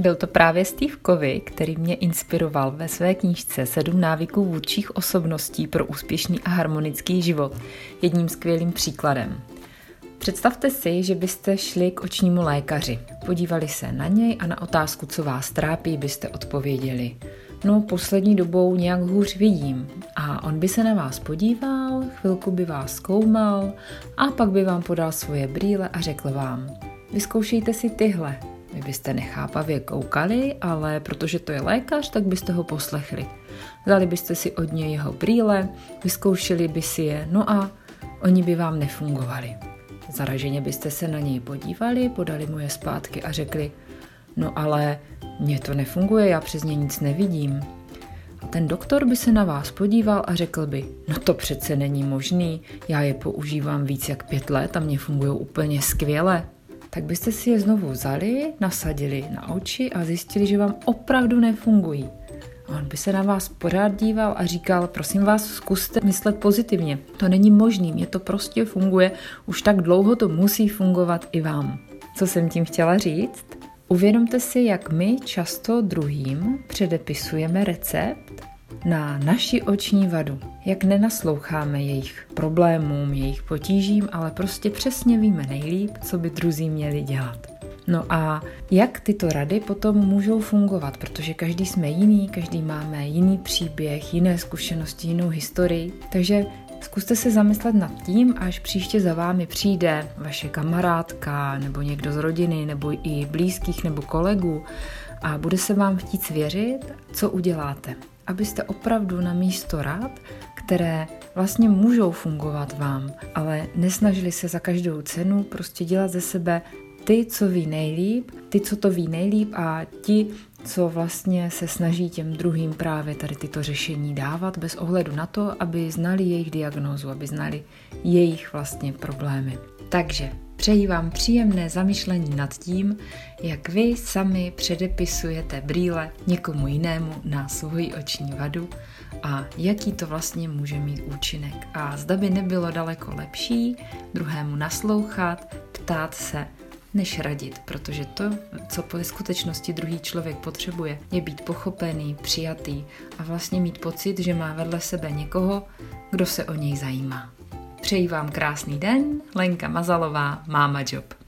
Byl to právě Steve Covey, který mě inspiroval ve své knížce Sedm návyků vůdčích osobností pro úspěšný a harmonický život jedním skvělým příkladem. Představte si, že byste šli k očnímu lékaři, podívali se na něj a na otázku, co vás trápí, byste odpověděli. No, poslední dobou nějak hůř vidím. A on by se na vás podíval, chvilku by vás zkoumal a pak by vám podal svoje brýle a řekl vám, vyzkoušejte si tyhle. Vy byste nechápavě koukali, ale protože to je lékař, tak byste ho poslechli. Dali byste si od něj jeho brýle, vyzkoušeli by si je, no a oni by vám nefungovali. Zaraženě byste se na něj podívali, podali mu je zpátky a řekli, no ale mně to nefunguje, já přes ně nic nevidím. A ten doktor by se na vás podíval a řekl by, no to přece není možný, já je používám víc jak pět let a mě fungují úplně skvěle. Tak byste si je znovu vzali, nasadili na oči a zjistili, že vám opravdu nefungují. A on by se na vás pořád díval a říkal, prosím vás, zkuste myslet pozitivně. To není možný, mě to prostě funguje, už tak dlouho to musí fungovat i vám. Co jsem tím chtěla říct? Uvědomte si, jak my často druhým předepisujeme recept na naši oční vadu. Jak nenasloucháme jejich problémům, jejich potížím, ale prostě přesně víme nejlíp, co by druzí měli dělat. No a jak tyto rady potom můžou fungovat, protože každý jsme jiný, každý máme jiný příběh, jiné zkušenosti, jinou historii. Takže Zkuste se zamyslet nad tím, až příště za vámi přijde vaše kamarádka nebo někdo z rodiny nebo i blízkých nebo kolegů a bude se vám chtít svěřit, co uděláte, abyste opravdu na místo rád, které vlastně můžou fungovat vám, ale nesnažili se za každou cenu prostě dělat ze sebe ty, co ví nejlíp, ty, co to ví nejlíp a ti, co vlastně se snaží těm druhým právě tady tyto řešení dávat bez ohledu na to, aby znali jejich diagnózu, aby znali jejich vlastně problémy. Takže přeji vám příjemné zamyšlení nad tím, jak vy sami předepisujete brýle někomu jinému na svoji oční vadu a jaký to vlastně může mít účinek. A zda by nebylo daleko lepší druhému naslouchat, ptát se, než radit, protože to, co po skutečnosti druhý člověk potřebuje, je být pochopený, přijatý a vlastně mít pocit, že má vedle sebe někoho, kdo se o něj zajímá. Přeji vám krásný den, Lenka Mazalová, Máma Job.